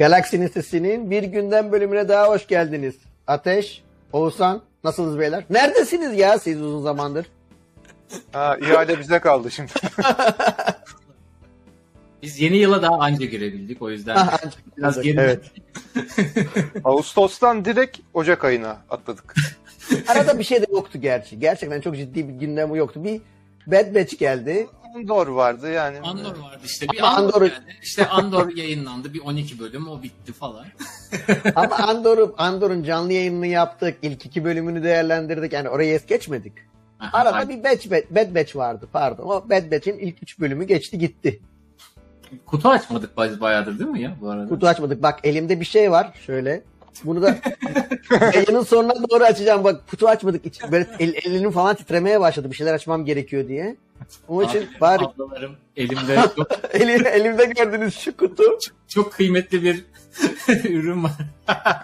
Galaksinin Sesi'nin bir günden bölümüne daha hoş geldiniz. Ateş, Oğuzhan, nasılsınız beyler? Neredesiniz ya siz uzun zamandır? Ha, ihale bize kaldı şimdi. Biz yeni yıla daha anca girebildik o yüzden biraz geri evet. Ağustos'tan direkt Ocak ayına atladık. Arada bir şey de yoktu gerçi. Gerçekten çok ciddi bir gündem yoktu. Bir Bad Batch geldi. Andor vardı yani. Andor vardı işte. Bir Andor, Andor- yani. İşte Andor yayınlandı. Bir 12 bölüm o bitti falan. Ama Andor'u Andor'un canlı yayınını yaptık. İlk iki bölümünü değerlendirdik. Yani orayı es geçmedik. Arada Aynen. bir Batch, Bad Batch vardı pardon. O Bad Batch'in ilk üç bölümü geçti gitti. Kutu açmadık biz bayağıdır değil mi ya bu arada? Kutu açmadık. Bak elimde bir şey var. Şöyle. Bunu da yayının sonuna doğru açacağım. Bak kutu açmadık. İç- Böyle el, elinin falan titremeye başladı. Bir şeyler açmam gerekiyor diye. Onun için bari Ablalarım elimde çok, eli, elimde gördüğünüz şu kutu. çok kıymetli bir ürün var.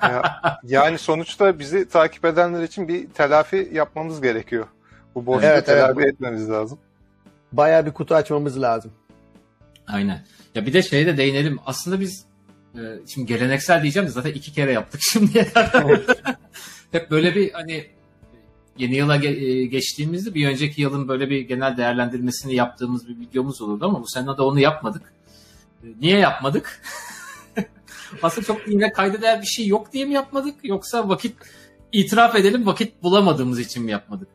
Ya- yani sonuçta bizi takip edenler için bir telafi yapmamız gerekiyor. Bu boşluğu Evet, evet. telafi etmemiz lazım. Bayağı bir kutu açmamız lazım. Aynen. Ya bir de şeye de değinelim. Aslında biz e, şimdi geleneksel diyeceğim de zaten iki kere yaptık şimdiye kadar. Hep böyle bir hani yeni yıla ge- e, geçtiğimizde bir önceki yılın böyle bir genel değerlendirmesini yaptığımız bir videomuz olurdu ama bu sene de onu yapmadık. E, Niye yapmadık? Aslında çok yine kayda değer bir şey yok diye mi yapmadık yoksa vakit itiraf edelim vakit bulamadığımız için mi yapmadık?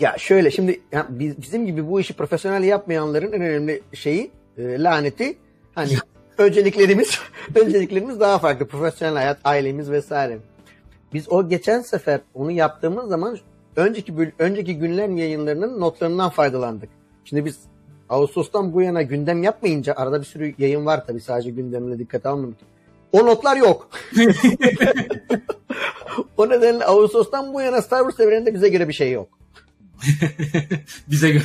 Ya şöyle şimdi ya biz- bizim gibi bu işi profesyonel yapmayanların en önemli şeyi e, laneti hani önceliklerimiz önceliklerimiz daha farklı profesyonel hayat ailemiz vesaire. Biz o geçen sefer onu yaptığımız zaman önceki önceki günlerin yayınlarının notlarından faydalandık. Şimdi biz Ağustos'tan bu yana gündem yapmayınca arada bir sürü yayın var tabii sadece gündemine dikkat almadık. O notlar yok. o nedenle Ağustos'tan bu yana Star Wars evreninde bize göre bir şey yok. Bize göre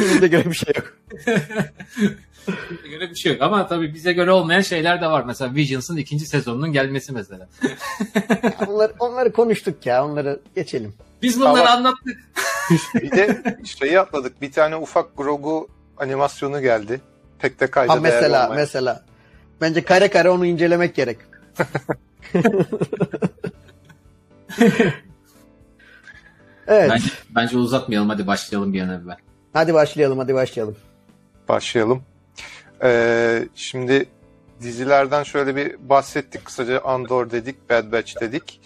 Bize göre bir şey yok. Bize göre bir şey yok ama tabii bize göre olmayan şeyler de var. Mesela Visions'ın ikinci sezonunun gelmesi mesela. Onları, onları konuştuk ya. Onları geçelim. Biz bunları Ama- anlattık. Bir de şeyi atladık. Bir tane ufak Grogu animasyonu geldi. Pek de kayda Ha değer mesela olmayan. mesela. Bence kare kare onu incelemek gerek. evet. Bence, bence uzatmayalım hadi başlayalım bir an evvel. Hadi başlayalım hadi başlayalım. Başlayalım. Ee, şimdi dizilerden şöyle bir bahsettik. Kısaca Andor dedik, Bad Batch dedik.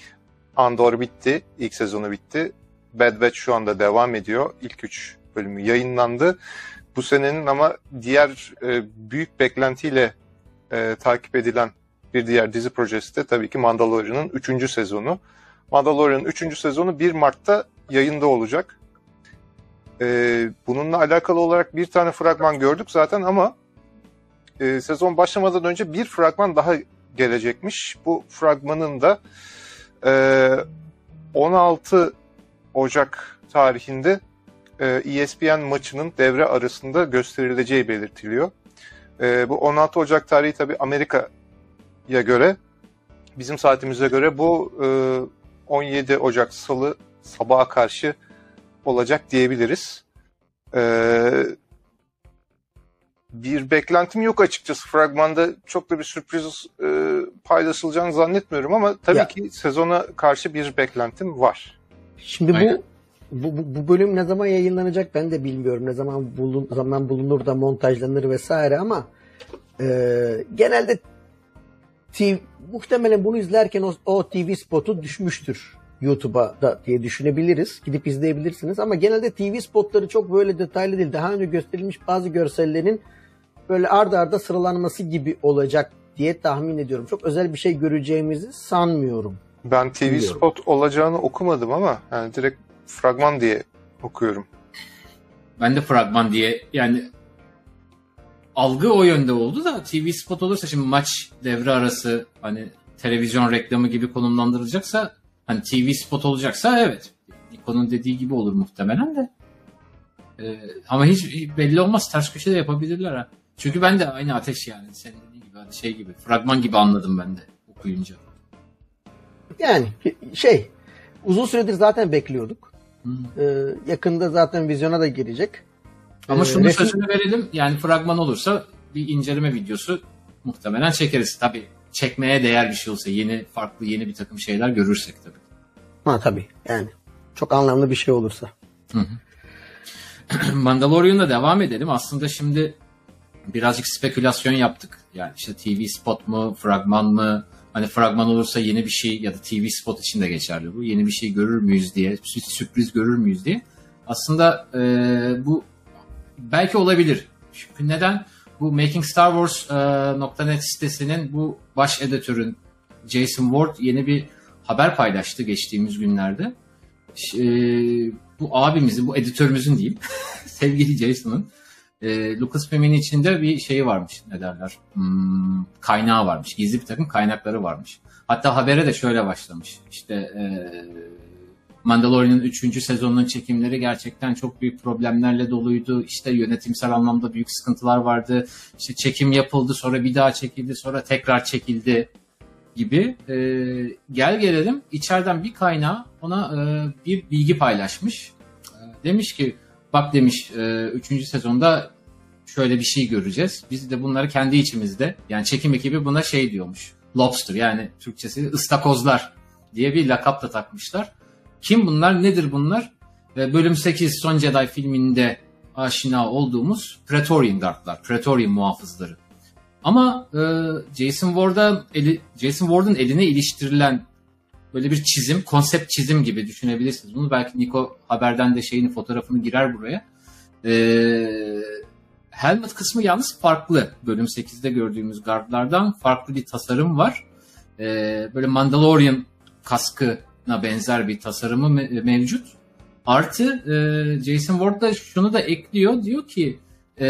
Andor bitti, ilk sezonu bitti. Bad Batch şu anda devam ediyor. İlk üç bölümü yayınlandı. Bu senenin ama diğer e, büyük beklentiyle e, takip edilen bir diğer dizi projesi de tabii ki Mandalorian'ın 3. sezonu. Mandalorian'ın 3. sezonu 1 Mart'ta yayında olacak. Ee, bununla alakalı olarak bir tane fragman gördük zaten ama e, sezon başlamadan önce bir fragman daha gelecekmiş. Bu fragmanın da e, 16 Ocak tarihinde e, ESPN maçının devre arasında gösterileceği belirtiliyor. E, bu 16 Ocak tarihi tabi Amerika'ya göre bizim saatimize göre bu e, 17 Ocak Salı sabaha karşı olacak diyebiliriz. Ee, bir beklentim yok açıkçası. Fragmanda çok da bir sürpriz e, paylaşılacağını zannetmiyorum ama tabii Ya. ki sezona karşı bir beklentim var. Şimdi bu, Aynen. bu bu bu bölüm ne zaman yayınlanacak ben de bilmiyorum. Ne zaman bulun zaman bulunur da montajlanır vesaire ama e, genelde TV, muhtemelen bunu izlerken o, o TV spotu düşmüştür YouTube'a da diye düşünebiliriz. Gidip izleyebilirsiniz ama genelde TV spotları çok böyle detaylı değil. Daha önce gösterilmiş bazı görsellerin böyle arda arda sıralanması gibi olacak diye tahmin ediyorum. Çok özel bir şey göreceğimizi sanmıyorum. Ben TV Bilmiyorum. spot olacağını okumadım ama yani direkt fragman diye okuyorum. Ben de fragman diye yani algı o yönde oldu da TV spot olursa şimdi maç devre arası hani televizyon reklamı gibi konumlandırılacaksa hani TV spot olacaksa evet Nikon'un dediği gibi olur muhtemelen de. Ee, ama hiç belli olmaz ters köşe de yapabilirler ha. Çünkü ben de aynı ateş yani senin dediğin gibi hani şey gibi fragman gibi anladım ben de okuyunca. Yani şey uzun süredir zaten bekliyorduk. Hı. Ee, yakında zaten vizyona da girecek. Ama Ee, şunu resim- sözünü verelim yani fragman olursa bir inceleme videosu muhtemelen çekeriz. Tabii çekmeye değer bir şey olsa yeni farklı yeni bir takım şeyler görürsek tabii. Ha tabii yani çok anlamlı bir şey olursa. Mandalorian'da devam edelim. Aslında şimdi birazcık spekülasyon yaptık. Yani işte TV spot mu, fragman mı? Hani fragman olursa yeni bir şey ya da TV spot için de geçerli bu. Yeni bir şey görür müyüz diye, sü- sürpriz görür müyüz diye. Aslında e, bu belki olabilir. Çünkü neden? Bu Making Star Wars.net sitesinin bu baş editörün Jason Ward yeni bir haber paylaştı geçtiğimiz günlerde. E, bu abimizin, bu editörümüzün diyeyim, sevgili Jason'ın e, Lucasfilm'in içinde bir şeyi varmış, ne derler, hmm, kaynağı varmış, gizli bir takım kaynakları varmış. Hatta habere de şöyle başlamış, işte e, Mandalorian'ın 3. sezonunun çekimleri gerçekten çok büyük problemlerle doluydu. İşte yönetimsel anlamda büyük sıkıntılar vardı. İşte çekim yapıldı, sonra bir daha çekildi, sonra tekrar çekildi gibi. E, gel gelelim içeriden bir kaynağı ona e, bir bilgi paylaşmış. E, demiş ki bak demiş 3. sezonda şöyle bir şey göreceğiz. Biz de bunları kendi içimizde yani çekim ekibi buna şey diyormuş. Lobster yani Türkçesi ıstakozlar diye bir lakap da takmışlar. Kim bunlar? Nedir bunlar? Ve bölüm 8 Son Jedi filminde aşina olduğumuz Praetorian Guardlar, Praetorian muhafızları. Ama e, Jason Ward'a Jason Ward'un eline iliştirilen böyle bir çizim, konsept çizim gibi düşünebilirsiniz. Bunu belki Nico haberden de şeyini fotoğrafını girer buraya. E, helmet kısmı yalnız farklı. Bölüm 8'de gördüğümüz guardlardan farklı bir tasarım var. E, böyle Mandalorian kaskına benzer bir tasarımı me- mevcut. Artı e, Jason Ward da şunu da ekliyor. Diyor ki e,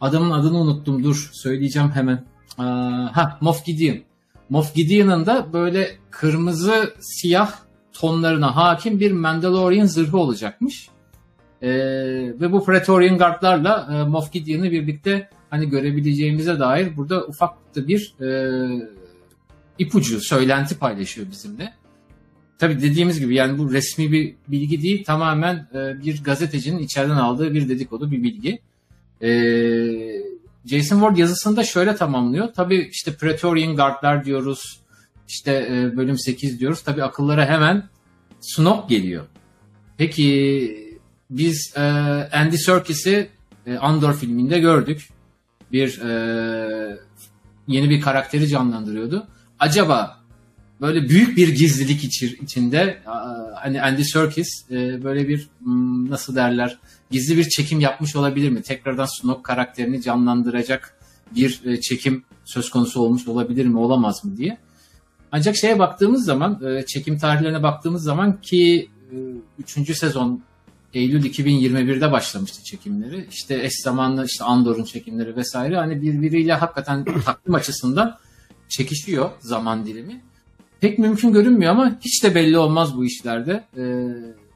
adamın adını unuttum. Dur söyleyeceğim hemen. Aa, ha Moff Gideon. Moff Gideon'ın da böyle kırmızı siyah tonlarına hakim bir Mandalorian zırhı olacakmış. Ee, ve bu Praetorian Guard'larla e, Moff Gideon'ı birlikte hani görebileceğimize dair burada ufak da bir e, ipucu, söylenti paylaşıyor bizimle. Tabi dediğimiz gibi yani bu resmi bir bilgi değil tamamen e, bir gazetecinin içeriden aldığı bir dedikodu bir bilgi. E, Jason Ward yazısında şöyle tamamlıyor. Tabi işte Praetorian Guard'lar diyoruz. İşte e, bölüm 8 diyoruz. Tabi akıllara hemen Snoke geliyor. Peki biz e, Andy Serkis'i e, Andor filminde gördük. Bir e, yeni bir karakteri canlandırıyordu. Acaba böyle büyük bir gizlilik içir, içinde hani Andy Serkis e, böyle bir hmm, nasıl derler gizli bir çekim yapmış olabilir mi? Tekrardan Snoke karakterini canlandıracak bir e, çekim söz konusu olmuş olabilir mi, olamaz mı diye. Ancak şeye baktığımız zaman, e, çekim tarihlerine baktığımız zaman ki 3. sezon Eylül 2021'de başlamıştı çekimleri. İşte eş zamanlı işte Andor'un çekimleri vesaire hani birbiriyle hakikaten takvim açısından çekişiyor zaman dilimi. Pek mümkün görünmüyor ama hiç de belli olmaz bu işlerde. Ee,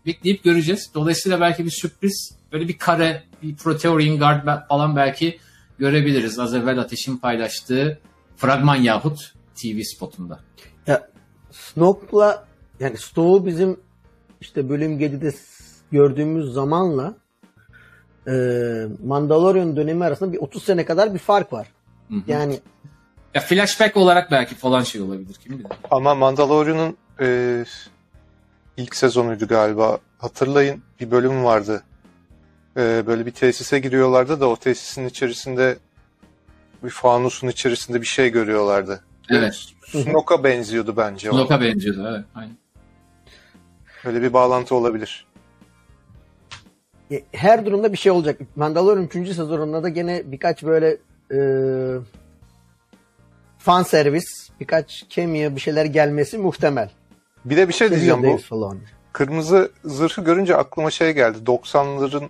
bekleyip göreceğiz. Dolayısıyla belki bir sürpriz, böyle bir kare, bir Praetorian Guard falan belki görebiliriz. Az evvel Ateş'in paylaştığı fragman yahut TV spotunda. Ya Snoke'la yani Snoke'u bizim işte bölüm 7'de gördüğümüz zamanla e, Mandalorian dönemi arasında bir 30 sene kadar bir fark var. Hı hı. Yani Ya flashback olarak belki falan şey olabilir kim bilir. Ama Mandalorian'ın e, ilk sezonuydu galiba. Hatırlayın bir bölüm vardı. E, böyle bir tesise giriyorlardı da o tesisin içerisinde bir fanusun içerisinde bir şey görüyorlardı. Evet. Snoke'a benziyordu bence o. Snoke'a benziyordu evet. Aynen. Öyle bir bağlantı olabilir. e, her durumda bir şey olacak. Mandalorian 3. sezonunda da gene birkaç böyle e, fan servis, birkaç cameo bir şeyler gelmesi muhtemel. Bir de bir şey diyeceğim bu. Filoni. Kırmızı zırhı görünce aklıma şey geldi. 90'ların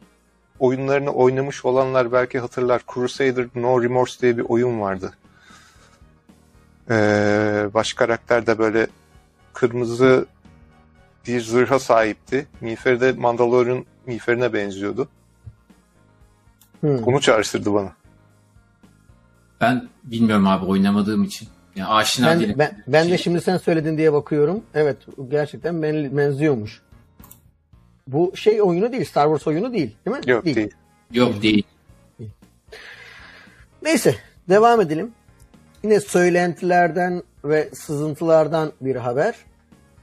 oyunlarını oynamış olanlar belki hatırlar. Crusader No Remorse diye bir oyun vardı. Ee, baş karakter de böyle kırmızı bir zırha sahipti. Miğferi de Mandalorian miğferine benziyordu. Hmm. Onu çağrıştırdı bana. Ben bilmiyorum abi oynamadığım için. Yani aşina Ben, değilim. ben, ben de Şey- şimdi sen söyledin diye bakıyorum. Evet gerçekten ben, benziyormuş. Bu şey oyunu değil, Star Wars oyunu değil değil mi? Yok değil. Yok değil. Neyse Devam edelim. Yine söylentilerden ve sızıntılardan bir haber.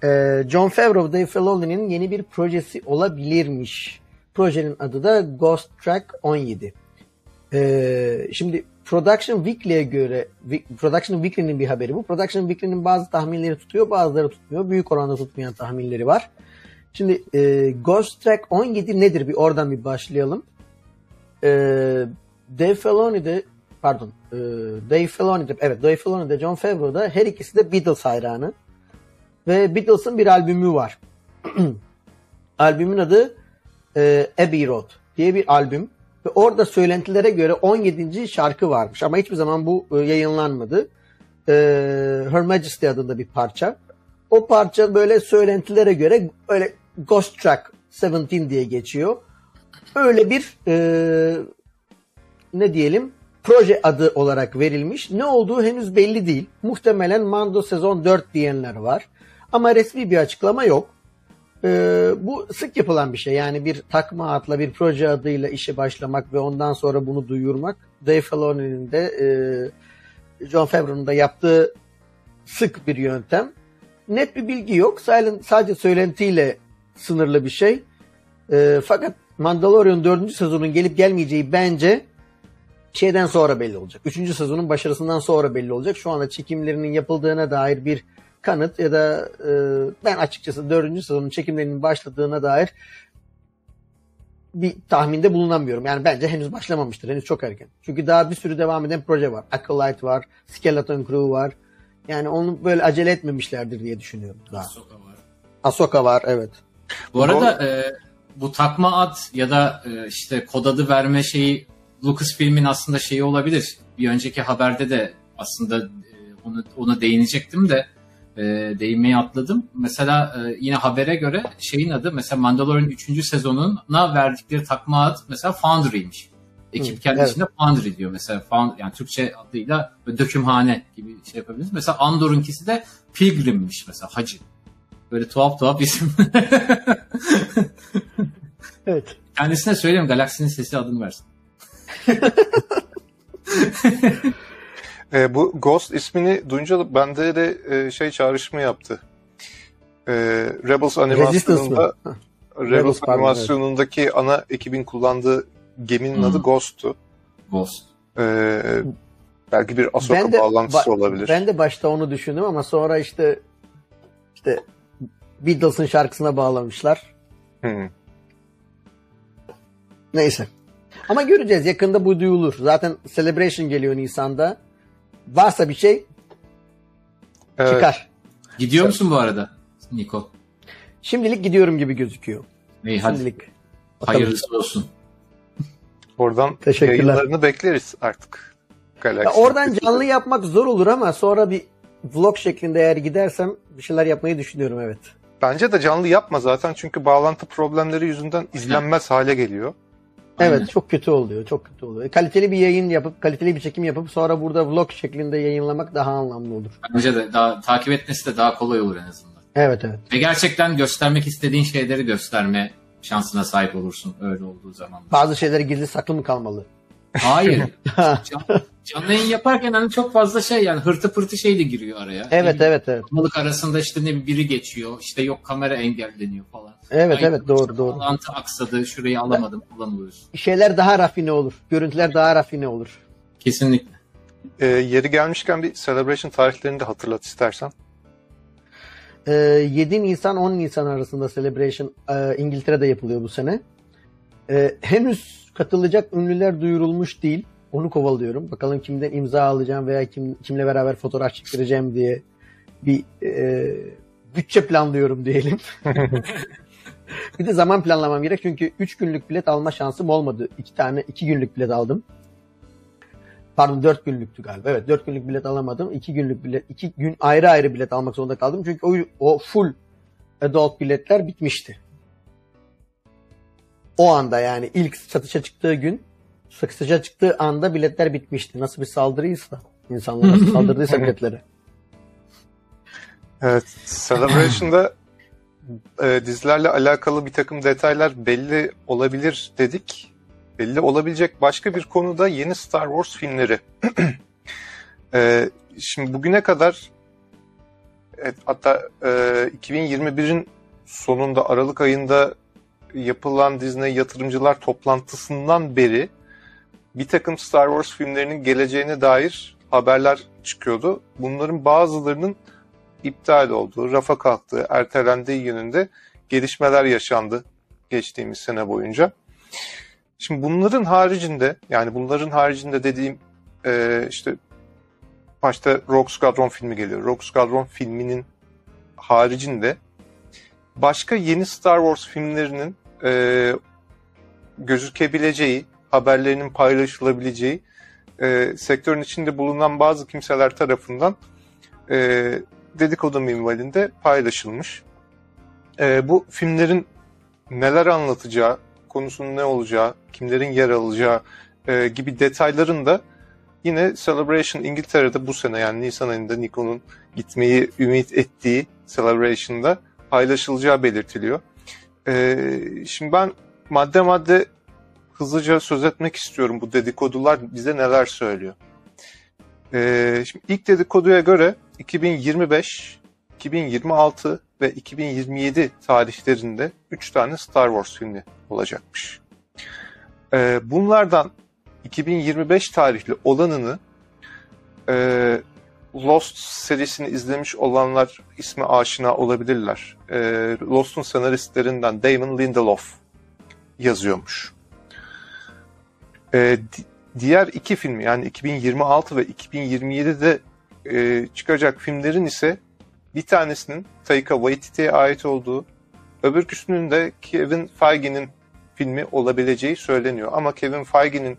Ee, John Favreau, Dave Filoni'nin yeni bir projesi olabilirmiş. Projenin adı da Ghost Track 17. Ee, şimdi Production Weekly'e göre Production Weekly'nin bir haberi bu. Production Weekly'nin bazı tahminleri tutuyor, bazıları tutmuyor. Büyük oranda tutmayan tahminleri var. Şimdi e, Ghost Track 17 nedir? Bir oradan bir başlayalım. E, Dave Filoni de pardon e, Dave Filoni de evet Dave Filoni de John Favreau da her ikisi de Beatles hayranı. Ve Beatles'ın bir albümü var. Albümün adı e, Abbey Road diye bir albüm. Ve orada söylentilere göre 17. şarkı varmış ama hiçbir zaman bu e, yayınlanmadı. E, Her Majesty adında bir parça. O parça böyle söylentilere göre öyle Ghost Track 17 diye geçiyor. Öyle bir e, ne diyelim proje adı olarak verilmiş. Ne olduğu henüz belli değil. Muhtemelen Mando sezon 4 diyenler var. Ama resmi bir açıklama yok. Ee, bu sık yapılan bir şey. Yani bir takma adla bir proje adıyla işe başlamak ve ondan sonra bunu duyurmak. Dave Filoni'nin de e, John Favreau'nun da yaptığı sık bir yöntem. Net bir bilgi yok. Sadece söylentiyle sınırlı bir şey. E, fakat Mandalorian 4. sezonun gelip gelmeyeceği bence şeyden sonra belli olacak. 3. sezonun başarısından sonra belli olacak. Şu anda çekimlerinin yapıldığına dair bir kanıt ya da e, ben açıkçası 4. sezonun çekimlerinin başladığına dair bir tahminde bulunamıyorum. Yani bence henüz başlamamıştır. Henüz çok erken. Çünkü daha bir sürü devam eden proje var. Acolyte var, Skeleton Crew var. Yani onu böyle acele etmemişlerdir diye düşünüyorum. Daha. Ahsoka var. Ahsoka var evet. Bu arada e, bu takma ad ya da e, işte kod adı verme şeyi Lucasfilm'in aslında şeyi olabilir. Bir önceki haberde de aslında e, onu ona değinecektim de e, değinmeyi atladım. Mesela e, yine habere göre şeyin adı mesela Mandalorian 3. sezonuna verdikleri takma ad mesela Foundry'ymiş. Ekip Hı, kendisinde evet. Foundry diyor mesela. Found, yani Türkçe adıyla dökümhane gibi şey yapabiliriz. Mesela Andor'unkisi de Pilgrim'miş mesela hacı. Böyle tuhaf tuhaf isim. evet. Kendisine söyleyeyim Galaksinin Sesi adını versin. e, bu Ghost ismini duyunca bende de e, şey çağrışma yaptı. E, Rebels animasyonunda Rebels, Rebels animasyonundaki evet. ana ekibin kullandığı geminin hmm. adı Ghost'tu. Ghost. E, belki bir Ahsoka bağlantısı olabilir. Ben de başta onu düşündüm ama sonra işte işte Beatles'ın şarkısına bağlamışlar. Hmm. Neyse. Ama göreceğiz. Yakında bu duyulur. Zaten Celebration geliyor Nisan'da. Varsa bir şey evet. çıkar. Gidiyor musun bu arada Niko? Şimdilik gidiyorum gibi gözüküyor. İyi hadi. Şimdilik. Hayırlısı olsun. Oradan yayınlarını bekleriz artık. Ya oradan canlı yapmak zor olur ama sonra bir vlog şeklinde eğer gidersem bir şeyler yapmayı düşünüyorum evet. Bence de canlı yapma zaten çünkü bağlantı problemleri yüzünden izlenmez hale geliyor. Evet çok kötü oluyor. Çok kötü oluyor. E, kaliteli bir yayın yapıp kaliteli bir çekim yapıp sonra burada vlog şeklinde yayınlamak daha anlamlı olur. Bence de daha takip etmesi de daha kolay olur en azından. Evet evet. Ve gerçekten göstermek istediğin şeyleri gösterme şansına sahip olursun öyle olduğu zaman. Bazı şeyleri gizli saklı mı kalmalı? Hayır. Can, canlı yayın yaparken hani çok fazla şey yani hırtı pırtı şey de giriyor araya. Evet ne evet evet. Balık arasında işte ne biri geçiyor işte yok kamera engelleniyor falan. Evet Ay, evet doğru doğru. Bağlantı aksadı şurayı alamadım bulamıyoruz. Şeyler daha rafine olur. Görüntüler daha rafine olur. Kesinlikle. Ee, yeri gelmişken bir celebration tarihlerini de hatırlat istersen. Ee, 7 Nisan 10 Nisan arasında celebration e, İngiltere'de yapılıyor bu sene. Ee, henüz katılacak ünlüler duyurulmuş değil. Onu kovalıyorum. Bakalım kimden imza alacağım veya kim kimle beraber fotoğraf çektireceğim diye bir e, bütçe planlıyorum diyelim. bir de zaman planlamam gerek çünkü 3 günlük bilet alma şansım olmadı. 2 tane 2 günlük bilet aldım. Pardon 4 günlüktü galiba. Evet 4 günlük bilet alamadım. 2 günlük bilet 2 gün ayrı ayrı bilet almak zorunda kaldım. Çünkü o, o full adult biletler bitmişti. O anda yani ilk satışa çıktığı gün satışa çıktığı anda biletler bitmişti. Nasıl bir saldırıysa insanlar nasıl saldırdıysa biletlere. Evet, Celebration'da e, dizilerle alakalı bir takım detaylar belli olabilir dedik. Belli olabilecek başka bir konu da yeni Star Wars filmleri. E, şimdi bugüne kadar evet, hatta e, 2021'in sonunda Aralık ayında yapılan Disney yatırımcılar toplantısından beri bir takım Star Wars filmlerinin geleceğine dair haberler çıkıyordu. Bunların bazılarının iptal olduğu, rafa kalktığı, ertelendiği yönünde gelişmeler yaşandı geçtiğimiz sene boyunca. Şimdi bunların haricinde, yani bunların haricinde dediğim e, işte başta Rogue Squadron filmi geliyor. Rogue Squadron filminin haricinde başka yeni Star Wars filmlerinin e, gözükebileceği, haberlerinin paylaşılabileceği e, sektörün içinde bulunan bazı kimseler tarafından e, dedikodu minvalinde paylaşılmış. E, bu filmlerin neler anlatacağı, konusunun ne olacağı, kimlerin yer alacağı e, gibi detayların da yine Celebration İngiltere'de bu sene yani Nisan ayında Nikon'un gitmeyi ümit ettiği Celebration'da paylaşılacağı belirtiliyor. E, şimdi ben madde madde hızlıca söz etmek istiyorum. Bu dedikodular bize neler söylüyor? E, şimdi ilk dedikoduya göre 2025, 2026 ve 2027 tarihlerinde 3 tane Star Wars filmi olacakmış. Ee, bunlardan 2025 tarihli olanını e, Lost serisini izlemiş olanlar ismi aşina olabilirler. E, Lost'un senaristlerinden Damon Lindelof yazıyormuş. E, di- diğer iki film yani 2026 ve 2027'de e, çıkacak filmlerin ise bir tanesinin Taika Waititi'ye ait olduğu, öbürküsünün de Kevin Feige'nin filmi olabileceği söyleniyor. Ama Kevin Feige'nin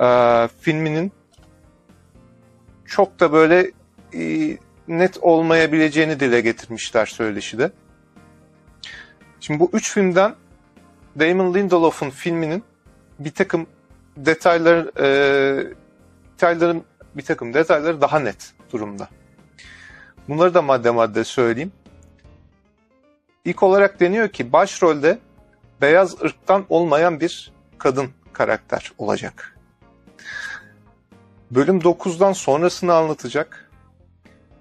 e, filminin çok da böyle e, net olmayabileceğini dile getirmişler söyleşide. Şimdi bu üç filmden Damon Lindelof'un filminin bir takım detaylar e, detayların bir takım detayları daha net durumda. Bunları da madde madde söyleyeyim. İlk olarak deniyor ki başrolde beyaz ırktan olmayan bir kadın karakter olacak. Bölüm 9'dan sonrasını anlatacak.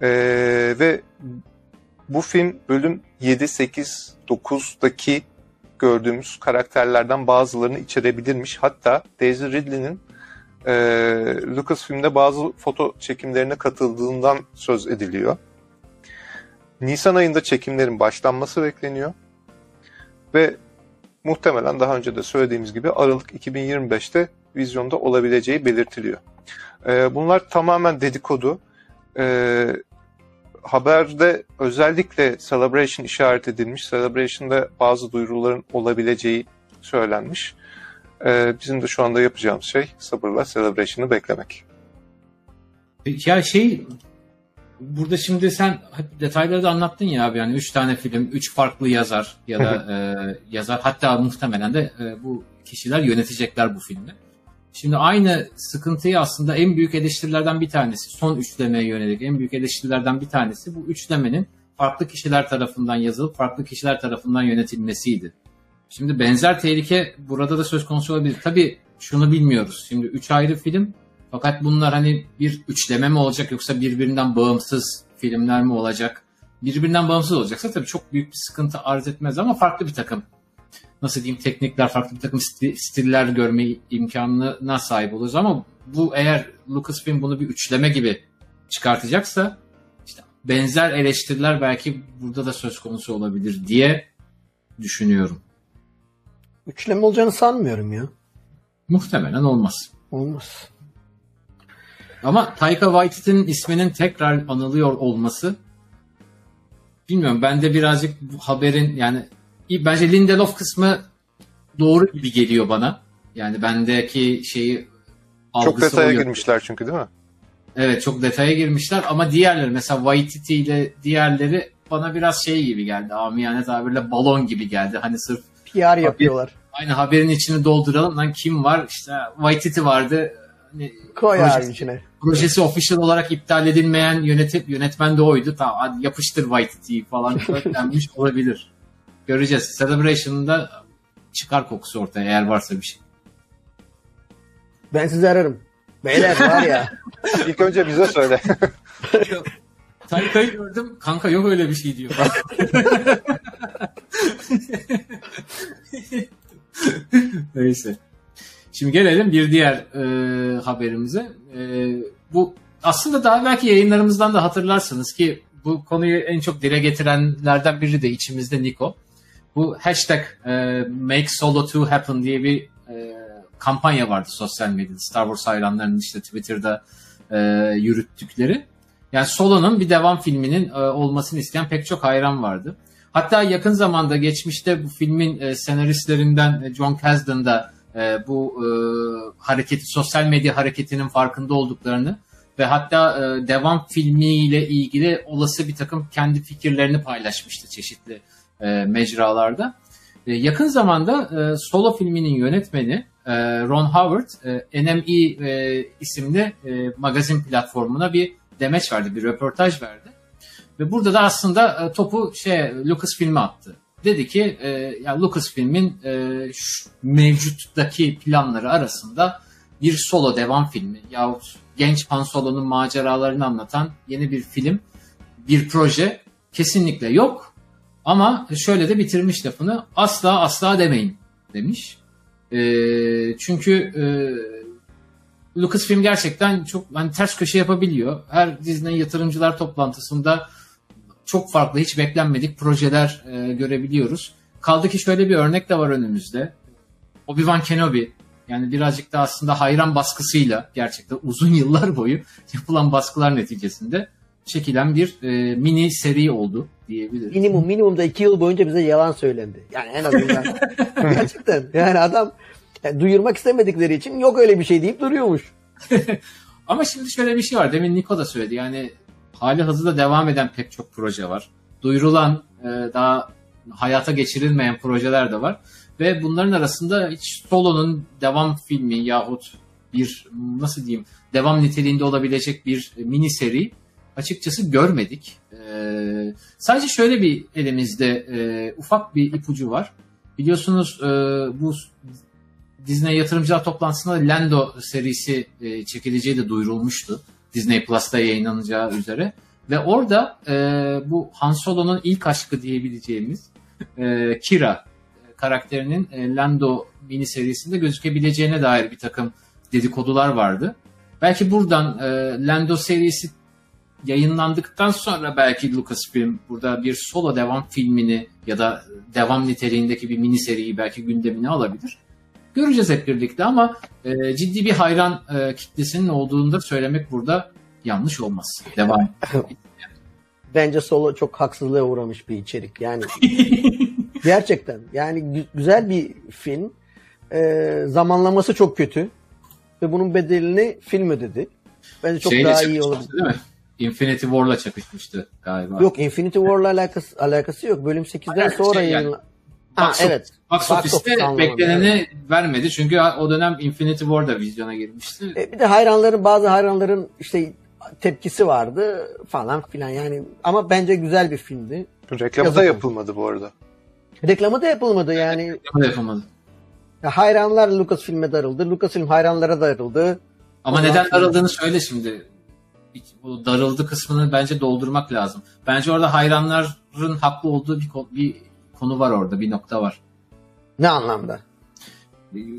Ee, ve bu film bölüm 7, 8, 9'daki gördüğümüz karakterlerden bazılarını içerebilirmiş. Hatta Daisy Ridley'nin e, Lucasfilm'de bazı foto çekimlerine katıldığından söz ediliyor. Nisan ayında çekimlerin başlanması bekleniyor. Ve muhtemelen daha önce de söylediğimiz gibi Aralık 2025'te vizyonda olabileceği belirtiliyor. E, bunlar tamamen dedikodu. E, haberde özellikle Celebration işaret edilmiş. Celebration'da bazı duyuruların olabileceği söylenmiş. E, bizim de şu anda yapacağımız şey sabırla Celebration'ı beklemek. Ya şey burada şimdi sen detayları da anlattın ya abi yani 3 tane film, 3 farklı yazar ya da e, yazar hatta muhtemelen de e, bu kişiler yönetecekler bu filmi. Şimdi aynı sıkıntıyı aslında en büyük eleştirilerden bir tanesi, son üçlemeye yönelik en büyük eleştirilerden bir tanesi bu üçlemenin farklı kişiler tarafından yazılıp farklı kişiler tarafından yönetilmesiydi. Şimdi benzer tehlike burada da söz konusu olabilir. Tabii şunu bilmiyoruz. Şimdi üç ayrı film fakat bunlar hani bir üçleme mi olacak yoksa birbirinden bağımsız filmler mi olacak? Birbirinden bağımsız olacaksa tabii çok büyük bir sıkıntı arz etmez ama farklı bir takım nasıl diyeyim teknikler, farklı bir takım stiller görme imkanına sahip oluruz ama bu eğer Lucasfilm bunu bir üçleme gibi çıkartacaksa işte benzer eleştiriler belki burada da söz konusu olabilir diye düşünüyorum. Üçleme olacağını sanmıyorum ya. Muhtemelen olmaz. Olmaz. Ama Taika Waititi'nin isminin tekrar anılıyor olması bilmiyorum bende birazcık bu haberin yani bence Lindelof kısmı doğru gibi geliyor bana. Yani bendeki şeyi Çok detaya girmişler çünkü değil mi? Evet çok detaya girmişler ama diğerleri mesela Waititi ile diğerleri bana biraz şey gibi geldi. Amiyane tabirle balon gibi geldi. Hani sırf PR yapıyorlar. Aynı haberin içini dolduralım. Lan kim var? İşte Waititi vardı. Hani Koy projesi, abi içine. Projesi official olarak iptal edilmeyen yönetip yönetmen de oydu. Tamam hadi yapıştır Waititi'yi falan denmiş olabilir. Göreceğiz. Celebration'da çıkar kokusu ortaya eğer varsa bir şey. Ben sizi ararım. Beyler var ya İlk önce bize söyle. Tayka'yı gördüm. Kanka yok öyle bir şey diyor. Neyse. Şimdi gelelim bir diğer e, haberimize. E, bu aslında daha belki yayınlarımızdan da hatırlarsınız ki bu konuyu en çok dile getirenlerden biri de içimizde Niko. Bu hashtag e, Make Solo 2 Happen diye bir e, kampanya vardı sosyal medyada. Star Wars hayranlarının işte Twitter'da e, yürüttükleri. Yani Solo'nun bir devam filminin e, olmasını isteyen pek çok hayran vardı. Hatta yakın zamanda geçmişte bu filmin e, senaristlerinden e, John Kasdan da e, bu e, hareketi, sosyal medya hareketinin farkında olduklarını ve hatta e, devam filmiyle ilgili olası bir takım kendi fikirlerini paylaşmıştı çeşitli e, mecralarda. E, yakın zamanda e, Solo filminin yönetmeni e, Ron Howard e, NME e, isimli e, magazin platformuna bir demeç verdi, bir röportaj verdi. Ve burada da aslında e, topu şey Lucasfilm'e attı. Dedi ki e, ya Lucasfilm'in e, mevcuttaki planları arasında bir solo devam filmi yahut genç Han Solo'nun maceralarını anlatan yeni bir film, bir proje kesinlikle yok. Ama şöyle de bitirmiş lafını asla asla demeyin demiş. E, çünkü e, Lucasfilm gerçekten çok hani ters köşe yapabiliyor. Her Disney yatırımcılar toplantısında çok farklı hiç beklenmedik projeler e, görebiliyoruz. Kaldı ki şöyle bir örnek de var önümüzde. Obi-Wan Kenobi yani birazcık da aslında hayran baskısıyla gerçekten uzun yıllar boyu yapılan baskılar neticesinde çekilen bir e, mini seri oldu diyebiliriz. Minimum minimumda iki yıl boyunca bize yalan söylendi. Yani en azından. Gerçekten. Yani adam yani duyurmak istemedikleri için yok öyle bir şey deyip duruyormuş. Ama şimdi şöyle bir şey var. Demin Niko da söyledi. Yani hali hazırda devam eden pek çok proje var. Duyurulan e, daha hayata geçirilmeyen projeler de var. Ve bunların arasında hiç Solo'nun devam filmi yahut bir nasıl diyeyim devam niteliğinde olabilecek bir mini seri açıkçası görmedik. Ee, sadece şöyle bir elimizde e, ufak bir ipucu var. Biliyorsunuz e, bu Disney yatırımcılar toplantısında Lando serisi e, çekileceği de duyurulmuştu. Disney Plus'ta yayınlanacağı üzere. Ve orada e, bu Han Solo'nun ilk aşkı diyebileceğimiz e, Kira karakterinin e, Lando mini serisinde gözükebileceğine dair bir takım dedikodular vardı. Belki buradan e, Lando serisi yayınlandıktan sonra belki Lucasfilm burada bir solo devam filmini ya da devam niteliğindeki bir mini seriyi belki gündemine alabilir. Göreceğiz hep birlikte ama e, ciddi bir hayran e, kitlesinin olduğunu da söylemek burada yanlış olmaz. Devam. Bence Solo çok haksızlığa uğramış bir içerik. Yani gerçekten yani gü- güzel bir film. E, zamanlaması çok kötü. Ve bunun bedelini film ödedi. Bence çok Şeyle daha iyi olabilir. Değil mi? Infinity War'la çakışmıştı galiba. Yok Infinity War'la alakası, alakası yok. Bölüm 8'den Hayır, sonra şey yani, yayınla- Box evet. Box Box Office'te bekleneni vermedi. Çünkü o dönem Infinity War da vizyona girmişti. E, bir de hayranların bazı hayranların işte tepkisi vardı falan filan yani ama bence güzel bir filmdi. Reklamı Yazık da yapılmadı bu arada. Reklamı da yapılmadı yani. Ama da yapamadı. Ya hayranlar Lucasfilm'e darıldı. Lucasfilm hayranlara darıldı. Ama Ondan neden darıldığını söyle şimdi. Bu darıldı kısmını bence doldurmak lazım. Bence orada hayranların haklı olduğu bir, bir konu var orada, bir nokta var. Ne anlamda?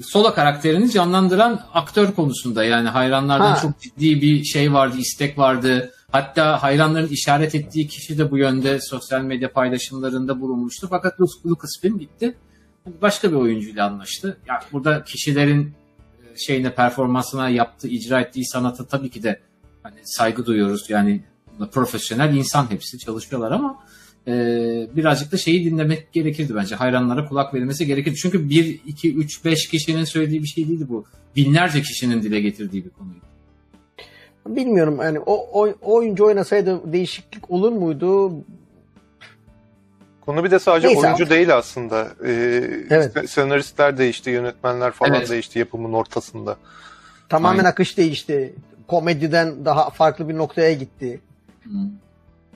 Sola karakterini canlandıran aktör konusunda yani hayranlardan Ha. çok ciddi bir şey vardı, istek vardı. Hatta hayranların işaret ettiği kişi de bu yönde sosyal medya paylaşımlarında bulunmuştu. Fakat Lu- Lucasfilm gitti. Başka bir oyuncuyla anlaştı. Ya burada kişilerin e, şeyine performansına yaptığı, icra ettiği sanata tabii ki de hani saygı duyuyoruz. Yani profesyonel insan hepsi çalışıyorlar ama e, birazcık da şeyi dinlemek gerekirdi bence. Hayranlara kulak verilmesi gerekirdi. Çünkü 1, 2, 3, 5 kişinin söylediği bir şey değildi bu. Binlerce kişinin dile getirdiği bir konuydu. Bilmiyorum yani o, o, oyuncu oynasaydı değişiklik olur muydu? Konu bir de sadece Neyse oyuncu abi. değil aslında. Ee, Evet. se- Senaristler değişti, yönetmenler falan Evet. değişti yapımın ortasında. Tamamen Aynen. akış değişti. Komediden daha farklı bir noktaya gitti. Hmm.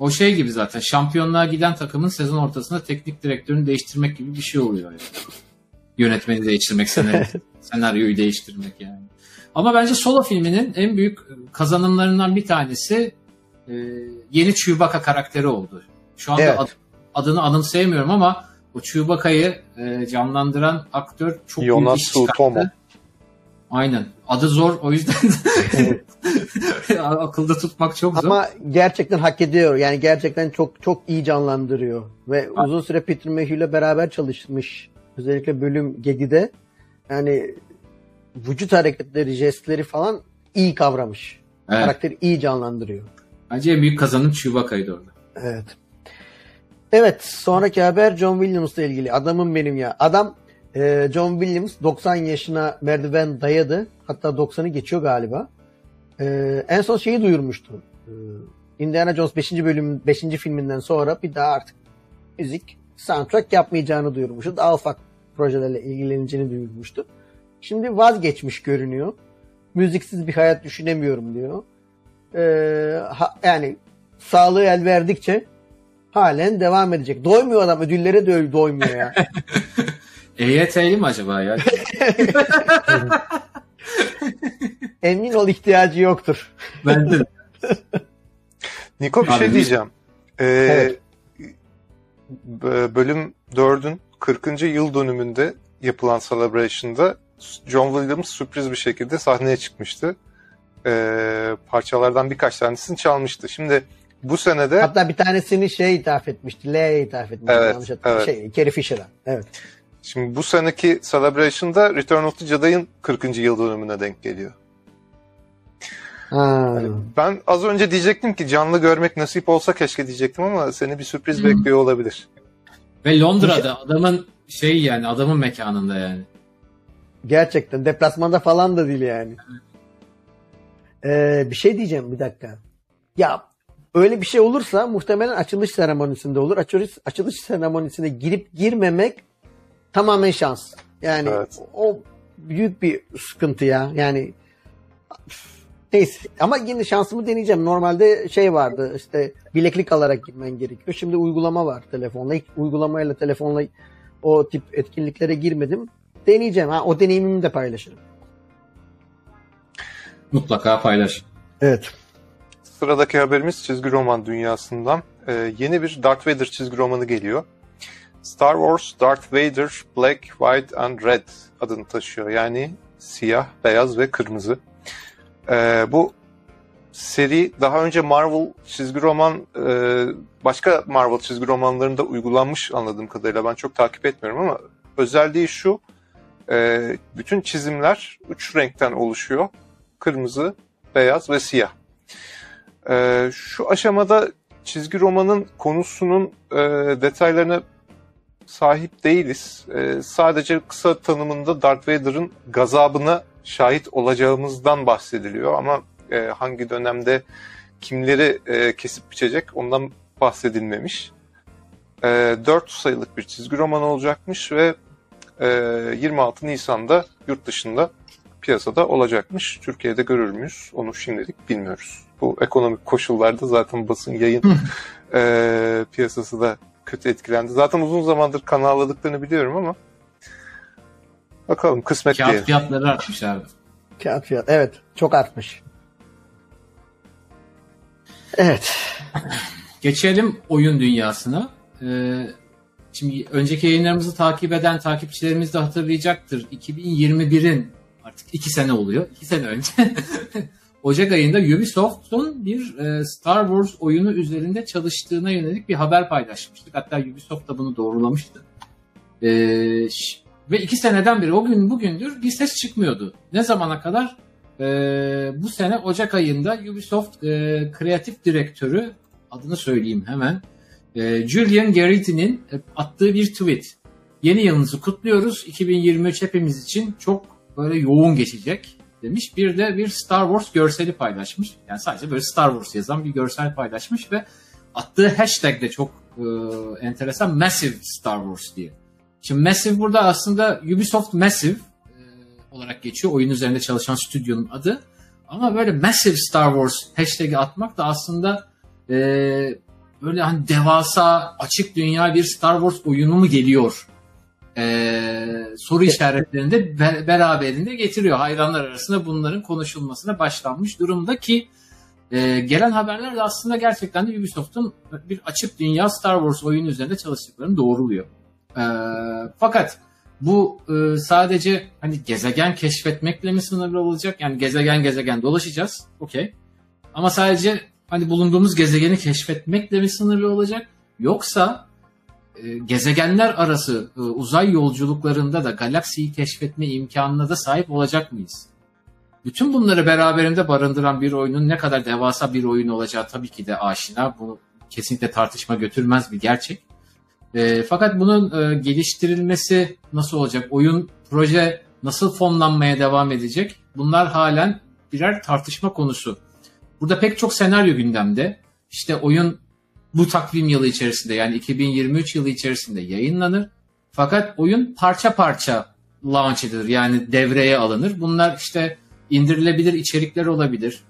O şey gibi zaten şampiyonluğa giden takımın sezon ortasında teknik direktörünü değiştirmek gibi bir şey oluyor. Yani. Yönetmeni değiştirmek, senaryo, senaryoyu değiştirmek yani. Ama bence Solo filminin en büyük kazanımlarından bir tanesi e, yeni Chewbacca karakteri oldu. Şu anda Evet. ad- adını anımsayamıyorum ama o Chewbacca'yı e, canlandıran aktör çok büyük Jonas iş çıkarttı. Sutomo. Aynen. Adı zor o yüzden akılda tutmak çok zor. Ama gerçekten hak ediyor. Yani gerçekten çok çok iyi canlandırıyor. Ve uzun süre Peter Mayhew ile beraber çalışmış. Özellikle bölüm 7'de. Yani vücut hareketleri, jestleri falan iyi kavramış. Evet. Karakteri iyi canlandırıyor. Bence en büyük kazanım Chewbacca'ydı orada. Evet. Evet sonraki haber John Williams'la ilgili. Adamım benim ya. Adam e, John Williams 90 yaşına merdiven dayadı. Hatta 90'ı geçiyor galiba. E, en son şeyi duyurmuştu. E, Indiana Jones 5. bölüm 5. filminden sonra bir daha artık müzik soundtrack yapmayacağını duyurmuştu. Daha ufak projelerle ilgileneceğini duyurmuştu. Şimdi vazgeçmiş görünüyor. Müziksiz bir hayat düşünemiyorum diyor. E, ha- yani sağlığı el verdikçe halen devam edecek. Doymuyor adam ödüllere de doymuyor ya. EYT'li mi acaba ya? Emin ol ihtiyacı yoktur. Bence de. Niko bir Abi, şey diyeceğim. Ee, Evet. Bölüm 4'ün 40. yıl dönümünde yapılan Celebration'da John Williams sürpriz bir şekilde sahneye çıkmıştı. Ee, parçalardan birkaç tanesini çalmıştı. Şimdi bu senede Hatta bir tanesini şey ithaf etmişti. L'ye ithaf etmişti. Evet, Yanlış evet. Şey, Carrie Fisher'a. Evet. şimdi bu seneki Celebration'da Return of the Jedi'ın 40. yıl dönümüne denk geliyor. Ha. Ben az önce diyecektim ki canlı görmek nasip olsa keşke diyecektim ama seni bir sürpriz Hı. bekliyor olabilir. Ve Londra'da adamın şey yani adamın mekanında yani. Gerçekten. Deplasmanda falan da değil yani. Ee, bir şey diyeceğim bir dakika. Ya öyle bir şey olursa muhtemelen açılış seremonisinde olur. Açılış, açılış seremonisine girip girmemek tamamen şans. Yani Evet. o büyük bir sıkıntı ya. Yani neyse ama yine şansımı deneyeceğim. Normalde şey vardı işte bileklik alarak girmen gerekiyor. Şimdi uygulama var telefonla. Hiç uygulamayla telefonla o tip etkinliklere girmedim. Deneyeceğim. Ha, o deneyimimi de paylaşırım. Mutlaka paylaş. Evet. Sıradaki haberimiz çizgi roman dünyasından. Ee, yeni bir Darth Vader çizgi romanı geliyor. Star Wars Darth Vader Black, White and Red adını taşıyor. Yani siyah, beyaz ve kırmızı. Ee, bu seri daha önce Marvel çizgi roman e, başka Marvel çizgi romanlarında uygulanmış anladığım kadarıyla ben çok takip etmiyorum ama özelliği şu e, bütün çizimler üç renkten oluşuyor. Kırmızı, beyaz ve siyah. Ee, şu aşamada çizgi romanın konusunun e, detaylarına sahip değiliz. E, sadece kısa tanımında Darth Vader'ın gazabına şahit olacağımızdan bahsediliyor ama e, hangi dönemde kimleri e, kesip biçecek ondan bahsedilmemiş. E, 4 sayılık bir çizgi roman olacakmış ve e, 26 Nisan'da yurt dışında piyasada olacakmış. Türkiye'de görür müyüz? Onu şimdilik bilmiyoruz. Bu ekonomik koşullarda zaten basın yayın e, piyasası da kötü etkilendi. Zaten uzun zamandır kanalladıklarını biliyorum ama bakalım kısmet Kağıt diyelim. fiyatları artmış abi. Kağıt fiyat. Evet. Çok artmış. Evet. Geçelim oyun dünyasına. Ee, şimdi önceki yayınlarımızı takip eden takipçilerimiz de hatırlayacaktır. 2021'in artık iki sene oluyor. iki sene önce Ocak ayında Ubisoft'un bir e, Star Wars oyunu üzerinde çalıştığına yönelik bir haber paylaşmıştık. Hatta Ubisoft da bunu doğrulamıştı. Ee, ş- ve iki seneden beri o gün bugündür bir ses çıkmıyordu. Ne zamana kadar? Ee, bu sene Ocak ayında Ubisoft e, kreatif direktörü adını söyleyeyim hemen. Ee, Julian Garrity'nin e, attığı bir tweet. Yeni yılınızı kutluyoruz. 2023 hepimiz için çok böyle yoğun geçecek demiş. Bir de bir Star Wars görseli paylaşmış. Yani sadece böyle Star Wars yazan bir görsel paylaşmış ve attığı hashtag de çok e, enteresan. Massive Star Wars diye. Şimdi Massive burada aslında Ubisoft Massive e, olarak geçiyor. Oyun üzerinde çalışan stüdyonun adı. Ama böyle Massive Star Wars hashtag'i atmak da aslında e, böyle hani devasa açık dünya bir Star Wars oyunu mu geliyor e, soru işaretlerini de be- beraberinde getiriyor. Hayranlar arasında bunların konuşulmasına başlanmış durumda ki e, gelen haberler de aslında gerçekten de Ubisoft'un bir açık dünya Star Wars oyunu üzerinde çalıştıklarını doğruluyor. E, fakat bu e, sadece hani gezegen keşfetmekle mi sınırlı olacak? Yani gezegen gezegen dolaşacağız. Okey. Ama sadece hani bulunduğumuz gezegeni keşfetmekle mi sınırlı olacak? Yoksa e, gezegenler arası e, uzay yolculuklarında da galaksiyi keşfetme imkanına da sahip olacak mıyız? Bütün bunları beraberinde barındıran bir oyunun ne kadar devasa bir oyun olacağı tabii ki de aşina. Bunu kesinlikle tartışma götürmez bir gerçek. E, fakat bunun e, geliştirilmesi nasıl olacak? Oyun, proje nasıl fonlanmaya devam edecek? Bunlar halen birer tartışma konusu. Burada pek çok senaryo gündemde. İşte oyun bu takvim yılı içerisinde yani 2023 yılı içerisinde yayınlanır. Fakat oyun parça parça launch edilir yani devreye alınır. Bunlar işte indirilebilir içerikler olabilir.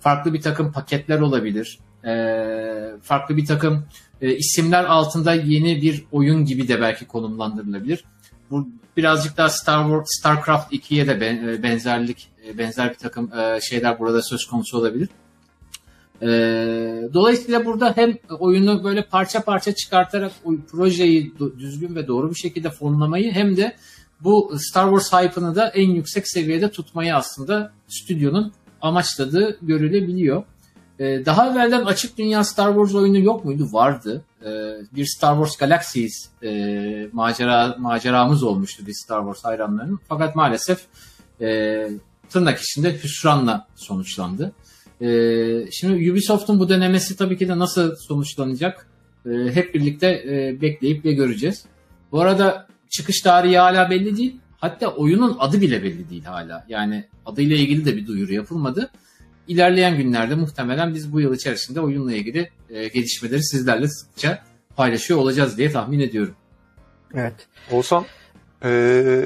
Farklı bir takım paketler olabilir. Ee, farklı bir takım e, isimler altında yeni bir oyun gibi de belki konumlandırılabilir. Bu birazcık daha Star Wars, StarCraft 2'ye de ben, benzerlik benzer bir takım e, şeyler burada söz konusu olabilir. E, dolayısıyla burada hem oyunu böyle parça parça çıkartarak projeyi düzgün ve doğru bir şekilde fonlamayı hem de bu Star Wars hype'ını da en yüksek seviyede tutmayı aslında stüdyonun amaçladığı görülebiliyor. Ee, daha evvelden açık dünya Star Wars oyunu yok muydu? Vardı. Ee, bir Star Wars Galaxies e, macera maceramız olmuştu bir Star Wars hayranlarının. Fakat maalesef e, tırnak içinde hüsranla sonuçlandı. E, şimdi Ubisoft'un bu denemesi tabii ki de nasıl sonuçlanacak? Hep birlikte e, bekleyip ve göreceğiz. Bu arada çıkış tarihi hala belli değil. Hatta oyunun adı bile belli değil hala. Yani adıyla ilgili de bir duyuru yapılmadı. İlerleyen günlerde muhtemelen biz bu yıl içerisinde oyunla ilgili e, gelişmeleri sizlerle sıkça paylaşıyor olacağız diye tahmin ediyorum. Evet. Olsan e,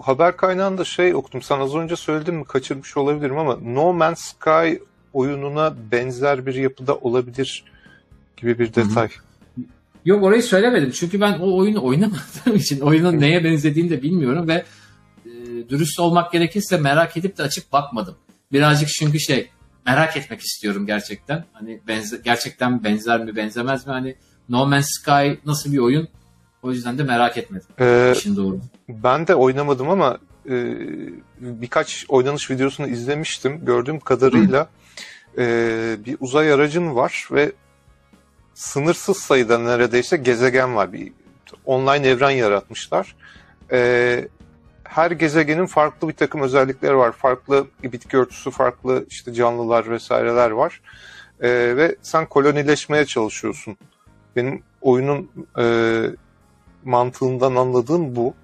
haber kaynağında şey okudum. Sen az önce söyledin mi kaçırmış olabilirim ama No Man's Sky oyununa benzer bir yapıda olabilir gibi bir detay. Hı-hı. Yok orayı söylemedim. Çünkü ben o oyunu oynamadığım için oyunun neye benzediğini de bilmiyorum ve e, dürüst olmak gerekirse merak edip de açıp bakmadım. Birazcık çünkü şey merak etmek istiyorum gerçekten. Hani benze, gerçekten benzer mi benzemez mi? Hani No Man's Sky nasıl bir oyun? O yüzden de merak etmedim. Ee, İşin doğru. Ben de oynamadım ama e, birkaç oynanış videosunu izlemiştim. Gördüğüm kadarıyla e, bir uzay aracın var ve sınırsız sayıda neredeyse gezegen var. Bir online evren yaratmışlar. E, her gezegenin farklı bir takım özellikleri var. Farklı bitki örtüsü, farklı işte canlılar vesaireler var. E, ve sen kolonileşmeye çalışıyorsun. Benim oyunun e, mantığından anladığım bu.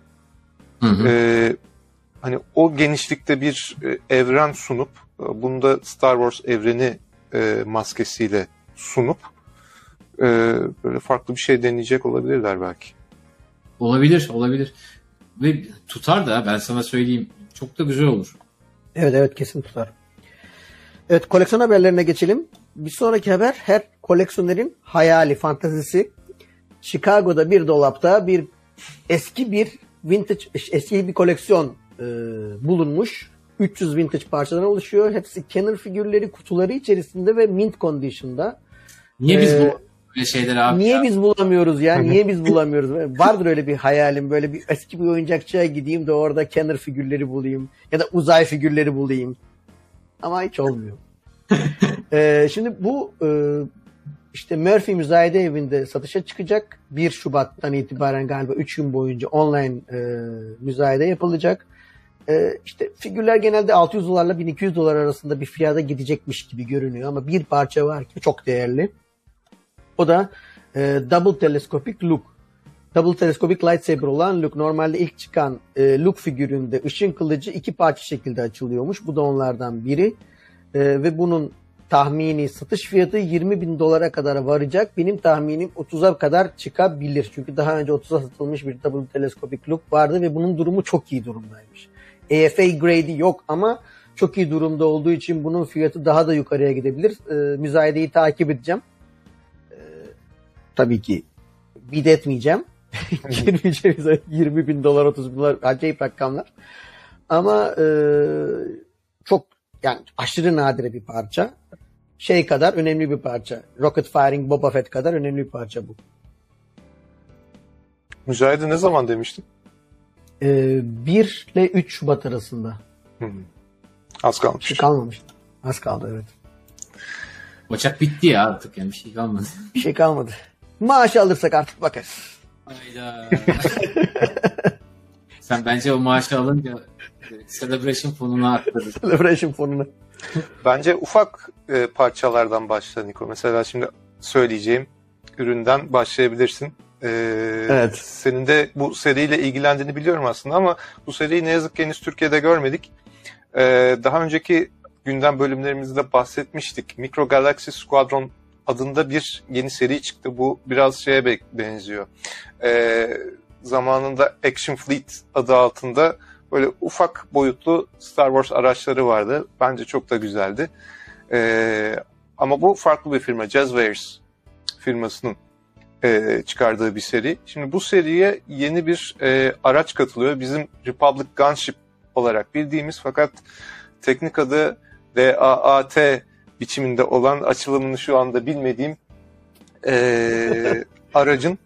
Hı hı. E, hani o genişlikte bir e, evren sunup e, bunu da Star Wars evreni e, maskesiyle sunup e, böyle farklı bir şey deneyecek olabilirler belki. Olabilir, olabilir. Ve tutar da ben sana söyleyeyim. Çok da güzel olur. Evet evet kesin tutar. Evet koleksiyon haberlerine geçelim. Bir sonraki haber her koleksiyonerin hayali, fantazisi. Chicago'da bir dolapta bir eski bir vintage, eski bir koleksiyon e, bulunmuş. 300 vintage parçadan oluşuyor. Hepsi Kenner figürleri kutuları içerisinde ve mint condition'da. Niye biz ee, bu böyle şeyler abi. Niye ya. biz bulamıyoruz ya? Niye biz bulamıyoruz? Vardır öyle bir hayalim. Böyle bir eski bir oyuncakçıya gideyim de orada Kenner figürleri bulayım. Ya da uzay figürleri bulayım. Ama hiç olmuyor. ee, şimdi bu e, işte Murphy Müzayede Evi'nde satışa çıkacak. 1 Şubat'tan itibaren galiba 3 gün boyunca online e, müzayede yapılacak. E, işte figürler genelde 600 dolarla 1200 dolar arasında bir fiyata gidecekmiş gibi görünüyor ama bir parça var ki çok değerli. O da e, Double Telescopic Look. Double Telescopic Lightsaber olan Luke normalde ilk çıkan e, Luke figüründe ışın kılıcı iki parça şekilde açılıyormuş. Bu da onlardan biri. E, ve bunun tahmini satış fiyatı 20 bin dolara kadar varacak. Benim tahminim 30'a kadar çıkabilir. Çünkü daha önce 30'a satılmış bir Double Telescopic Look vardı ve bunun durumu çok iyi durumdaymış. EFA grade'i yok ama çok iyi durumda olduğu için bunun fiyatı daha da yukarıya gidebilir. E, müzayedeyi takip edeceğim tabii ki bid etmeyeceğim. girmeyeceğimiz 20 bin dolar 30 bin dolar acayip rakamlar. Ama e, çok yani aşırı nadire bir parça. Şey kadar önemli bir parça. Rocket Firing Boba Fett kadar önemli bir parça bu. Mücahide ne zaman demiştin? Ee, 1 ile 3 Şubat arasında. Az kalmış. Şey kalmamış. Az kaldı evet. Ocak bitti ya artık yani bir şey kalmadı. Bir şey kalmadı. Maaş alırsak artık bakarız. Hayda. Sen bence o maaşı alınca Celebration fonuna aktarır. Celebration fonuna. Bence ufak e, parçalardan başla Niko. Mesela şimdi söyleyeceğim üründen başlayabilirsin. Ee, Evet. Senin de bu seriyle ilgilendiğini biliyorum aslında ama bu seriyi ne yazık ki henüz Türkiye'de görmedik. Ee, daha önceki gündem bölümlerimizde bahsetmiştik. Micro Galaxy Squadron adında bir yeni seri çıktı. Bu biraz şeye be- benziyor. Ee, zamanında Action Fleet adı altında böyle ufak boyutlu Star Wars araçları vardı. Bence çok da güzeldi. Ee, ama bu farklı bir firma. Jazzwares firmasının e, çıkardığı bir seri. Şimdi bu seriye yeni bir e, araç katılıyor. Bizim Republic Gunship olarak bildiğimiz fakat teknik adı DAAT biçiminde olan açılımını şu anda bilmediğim e, aracın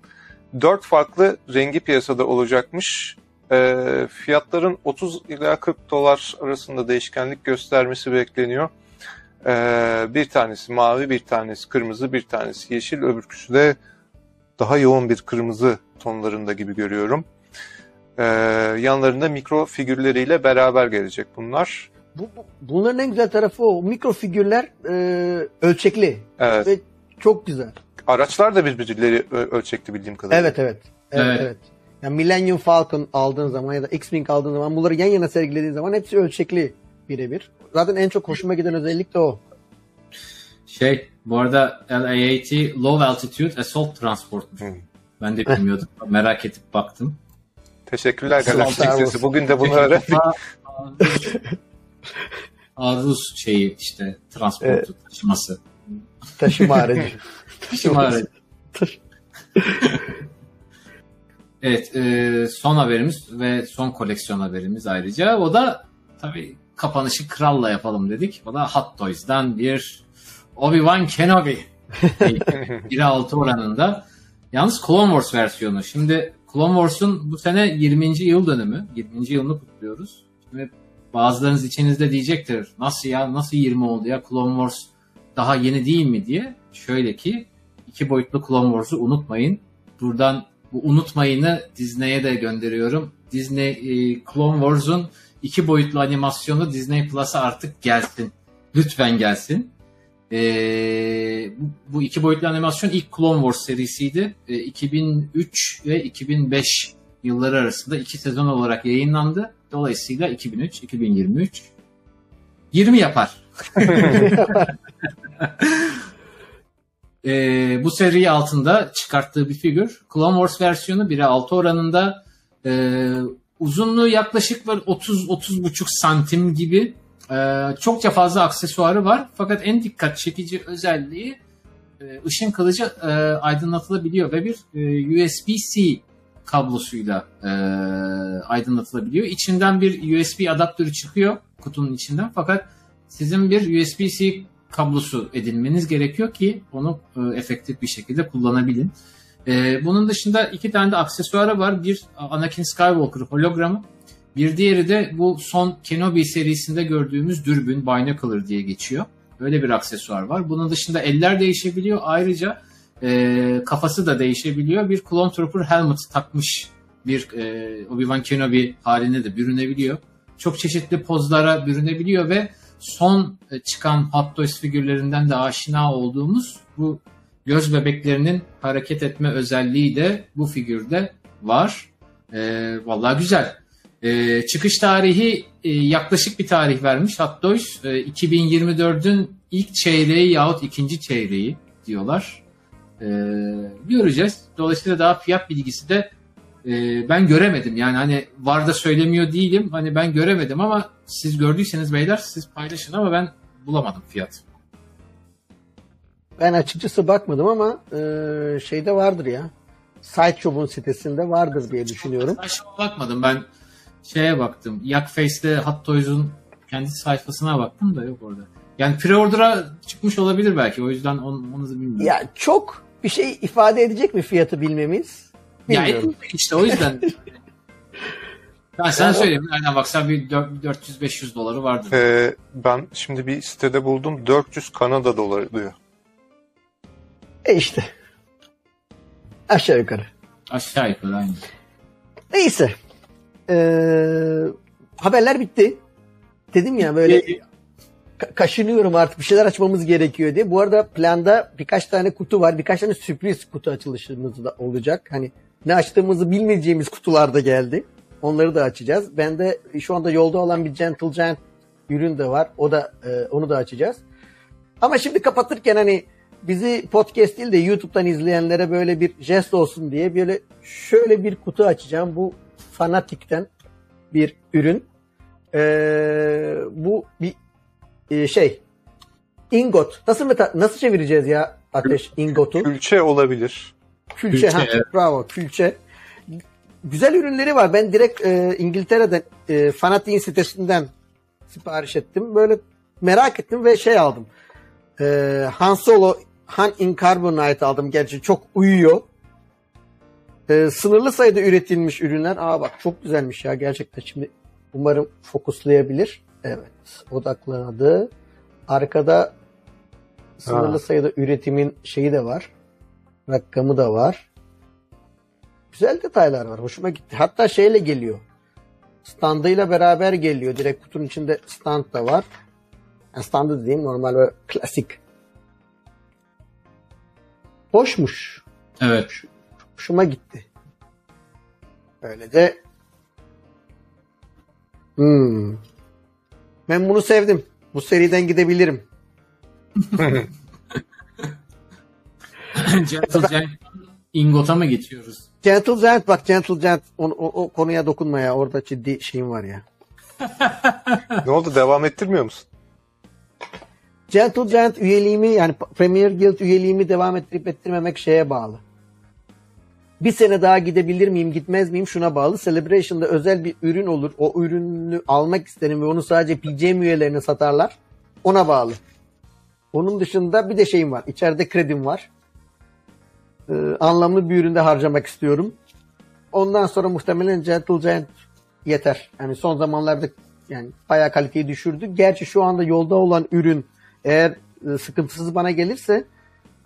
dört farklı rengi piyasada olacakmış. E, fiyatların 30 ila 40 dolar arasında değişkenlik göstermesi bekleniyor. E, bir tanesi mavi, bir tanesi kırmızı, bir tanesi yeşil, öbürküsü de daha yoğun bir kırmızı tonlarında gibi görüyorum. E, yanlarında mikro figürleriyle beraber gelecek bunlar. Bu, bu- bunların en güzel tarafı o. Mikro figürler e, ölçekli Evet. ve çok güzel. Araçlar da birbirleri ölçekli bildiğim kadarıyla. Evet evet. Evet Evet. evet. Yani Millennium Falcon aldığın zaman ya da X-Wing aldığın zaman bunları yan yana sergilediğin zaman hepsi ölçekli birebir. Zaten en çok hoşuma giden özellik de o. Şey bu arada LAAT Low Altitude Assault Transport'muş. Hı. Ben de bilmiyordum. Merak edip baktım. Teşekkürler Galaktik. Sesi. Bugün de bunu öğrendik. Aruz şeyi işte transportu taşıması. Taşıma aracı. Taşıma aracı. Evet e, son haberimiz ve son koleksiyon haberimiz ayrıca. O da tabii kapanışı kralla yapalım dedik. O da Hot Toys'dan bir Obi-Wan Kenobi. 1'e 6 oranında. Yalnız Clone Wars versiyonu. Şimdi Clone Wars'un bu sene 20. yıl dönümü. 20. yılını kutluyoruz. Şimdi bazılarınız içinizde diyecektir. Nasıl ya? Nasıl 20 oldu ya? Clone Wars daha yeni değil mi diye. Şöyle ki iki boyutlu Clone Wars'u unutmayın. Buradan bu unutmayını Disney'e de gönderiyorum. Disney e, Clone Wars'un iki boyutlu animasyonu Disney Plus'a artık gelsin. Lütfen gelsin. E, bu, bu iki boyutlu animasyon ilk Clone Wars serisiydi. E, 2003 ve 2005 yılları arasında iki sezon olarak yayınlandı. Dolayısıyla 2003-2023 20 yapar. Ee, bu seri altında çıkarttığı bir figür. Clone Wars versiyonu 1'e 6 oranında e, uzunluğu yaklaşık böyle 30-30,5 santim gibi e, çokça fazla aksesuarı var. Fakat en dikkat çekici özelliği e, ışın kılıcı e, aydınlatılabiliyor ve bir e, USB-C kablosuyla e, aydınlatılabiliyor. İçinden bir USB adaptörü çıkıyor kutunun içinden fakat sizin bir USB-C kablosu edinmeniz gerekiyor ki onu e, efektif bir şekilde kullanabilin. E, bunun dışında iki tane de aksesuarı var. Bir Anakin Skywalker hologramı. Bir diğeri de bu son Kenobi serisinde gördüğümüz dürbün Binocular diye geçiyor. Öyle bir aksesuar var. Bunun dışında eller değişebiliyor. Ayrıca e, kafası da değişebiliyor. Bir Clone Trooper helmet takmış bir e, Obi-Wan Kenobi haline de bürünebiliyor. Çok çeşitli pozlara bürünebiliyor ve son e, çıkan Hot Toys figürlerinden de aşina olduğumuz bu göz bebeklerinin hareket etme özelliği de bu figürde var. E, vallahi güzel. E, çıkış tarihi e, yaklaşık bir tarih vermiş Hot Toys. E, 2024'ün ilk çeyreği yahut ikinci çeyreği diyorlar. E, göreceğiz. Dolayısıyla daha fiyat bilgisi de e, ben göremedim. Yani hani var da söylemiyor değilim. Hani ben göremedim ama siz gördüyseniz beyler siz paylaşın ama ben bulamadım fiyat. Ben açıkçası bakmadım ama e, şeyde vardır ya. Sideshow'un sitesinde vardır diye düşünüyorum. Sideshow'a bakmadım ben şeye baktım. Yak Face'de Hot Toys'un kendi sayfasına baktım da yok orada. Yani pre-order'a çıkmış olabilir belki. O yüzden onu, onu bilmiyorum. Ya çok bir şey ifade edecek mi fiyatı bilmemiz? ya Bilmiyorum. etmeyecek işte o yüzden. ben sana söyleyeyim. Nereden baksan bir dö- 400-500 doları vardır. Ee, ben şimdi bir sitede buldum 400 Kanada doları diyor. E işte. Aşağı yukarı. Aşağı yukarı aynı. Neyse. Ee, haberler bitti. Dedim ya böyle ka- kaşınıyorum artık bir şeyler açmamız gerekiyor diye. Bu arada planda birkaç tane kutu var. Birkaç tane sürpriz kutu açılışımız da olacak. Hani ne açtığımızı bilmeyeceğimiz kutular da geldi. Onları da açacağız. Ben de şu anda yolda olan bir Gentle Giant ürün de var. O da e, onu da açacağız. Ama şimdi kapatırken hani bizi podcast değil de YouTube'dan izleyenlere böyle bir jest olsun diye böyle şöyle bir kutu açacağım. Bu Fanatic'ten bir ürün. Ee, bu bir e, şey ingot. Nasıl meta nasıl çevireceğiz ya Ateş ingotu? Külçe olabilir. Külçe. Külçe, ha, bravo külçe. Güzel ürünleri var. Ben direkt e, İngiltere'den e, Fanatic'in sitesinden sipariş ettim. Böyle merak ettim ve şey aldım. E, Han Solo Han in Carbonite aldım. Gerçi çok uyuyor. E, sınırlı sayıda üretilmiş ürünler. Aa bak çok güzelmiş ya gerçekten. Şimdi umarım fokuslayabilir. Evet odaklanadı. Arkada sınırlı Ha. sayıda üretimin şeyi de var. Rakamı da var. Güzel detaylar var. Hoşuma gitti. Hatta şeyle geliyor. Standıyla beraber geliyor. Direkt kutunun içinde stand da var. Yani standı dediğim normal ve klasik. Hoşmuş. Evet. Hoşuma gitti. Öyle de hmm. Ben bunu sevdim. Bu seriden gidebilirim. Gentle Giant Ingot'a mı geçiyoruz? Gentle Giant bak Gentle Giant o, o, o konuya dokunma ya. Orada ciddi şeyim var ya. ne oldu devam ettirmiyor musun? Gentle Giant üyeliğimi yani Premier Guild üyeliğimi devam ettirip ettirmemek şeye bağlı. Bir sene daha gidebilir miyim gitmez miyim şuna bağlı. Celebration'da özel bir ürün olur. O ürünü almak isterim ve onu sadece PGM üyelerine satarlar. Ona bağlı. Onun dışında bir de şeyim var. İçeride kredim var. Ee, anlamlı bir üründe harcamak istiyorum. Ondan sonra muhtemelen Gentle Giant yeter. Yani son zamanlarda yani bayağı kaliteyi düşürdü. Gerçi şu anda yolda olan ürün eğer e, sıkıntısız bana gelirse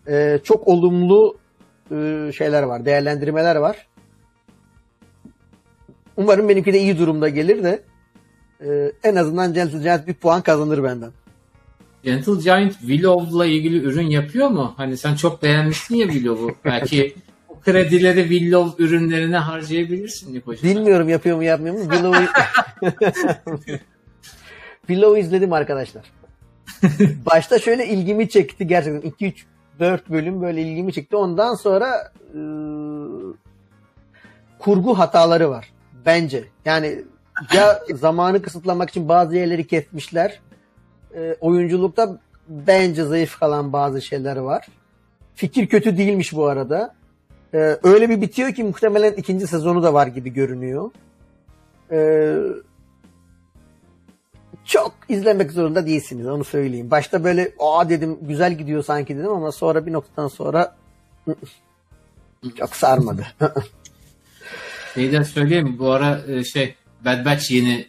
e, çok olumlu e, şeyler var, değerlendirmeler var. Umarım benimki de iyi durumda gelir de e, en azından Gentle Giant bir puan kazanır benden. Gentle Giant Willow'la ilgili ürün yapıyor mu? Hani sen çok beğenmiştin ya Willow'u. Belki o kredileri Willow ürünlerine harcayabilirsin Nikocuğum. Bilmiyorum yapıyor mu yapmıyor mu. Willow'u Willow'u izledim arkadaşlar. Başta şöyle ilgimi çekti gerçekten. 2 3 4 bölüm böyle ilgimi çekti. Ondan sonra e, kurgu hataları var bence. Yani ya zamanı kısıtlamak için bazı yerleri kesmişler. E, oyunculukta bence zayıf kalan bazı şeyler var. Fikir kötü değilmiş bu arada. E, öyle bir bitiyor ki muhtemelen ikinci sezonu da var gibi görünüyor. E, çok izlemek zorunda değilsiniz onu söyleyeyim. Başta böyle aa dedim güzel gidiyor sanki dedim ama sonra bir noktadan sonra çok sarmadı. Şeyden söyleyeyim bu ara e, şey Bad Batch yeni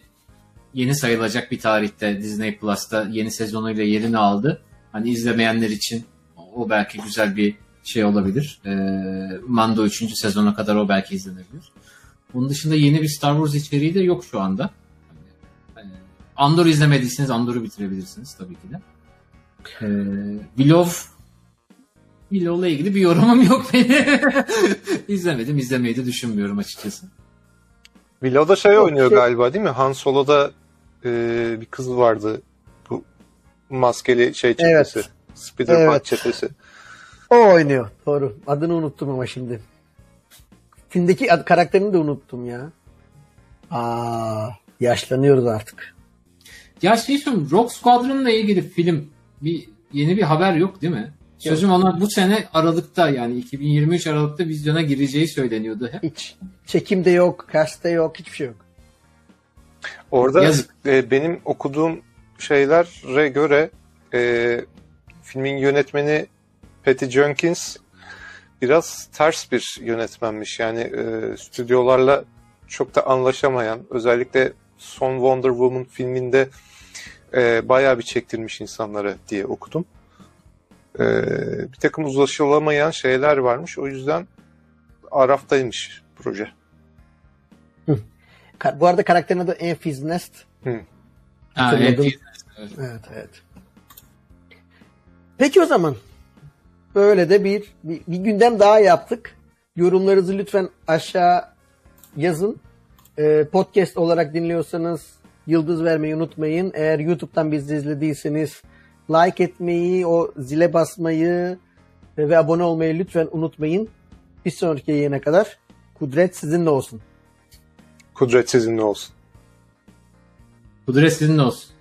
yeni sayılacak bir tarihte Disney Plus'ta yeni sezonuyla yerini aldı. Hani izlemeyenler için o belki güzel bir şey olabilir. E, Mando 3. sezona kadar o belki izlenebilir. Bunun dışında yeni bir Star Wars içeriği de yok şu anda. Hani, e, Andor izlemediyseniz Andor'u bitirebilirsiniz tabii ki de. E, Willow Willow'la ilgili bir yorumum yok benim. İzlemedim, izlemeyi de düşünmüyorum açıkçası. Willow'da şey Yok, oynuyor şey- galiba değil mi? Han Solo'da e, bir kız vardı. Bu maskeli şey çetesi. Evet. Spider-Man Evet. çetesi. o oynuyor. Doğru. Adını unuttum ama şimdi. Filmdeki ad- karakterini de unuttum ya. Aa, yaşlanıyoruz artık. Ya şey söyleyeyim, Rock Squadron'la ilgili film bir yeni bir haber yok değil mi? Sözüm ona bu sene Aralık'ta yani 2023 Aralık'ta vizyona gireceği söyleniyordu hep. Hiç çekimde yok, cast'te yok, hiçbir şey yok. Orada Yazık. e, benim okuduğum şeylere göre e, filmin yönetmeni Patty Jenkins biraz ters bir yönetmenmiş. Yani e, stüdyolarla çok da anlaşamayan, özellikle son Wonder Woman filminde e, bayağı bir çektirmiş insanlara diye okudum. E, bir takım uzlaşılamayan şeyler varmış. O yüzden Araf'taymış proje. Bu arada karakterin adı Enfys Nest. Ha, Hatırladım. evet. Evet, evet. Peki o zaman. Böyle de bir, bir, bir gündem daha yaptık. Yorumlarınızı lütfen aşağı yazın. Ee, podcast olarak dinliyorsanız yıldız vermeyi unutmayın. Eğer YouTube'dan bizi izlediyseniz like etmeyi, o zile basmayı ve abone olmayı lütfen unutmayın. Bir sonraki yayına kadar kudret sizinle olsun. Kudret sizinle olsun. Kudret sizinle olsun.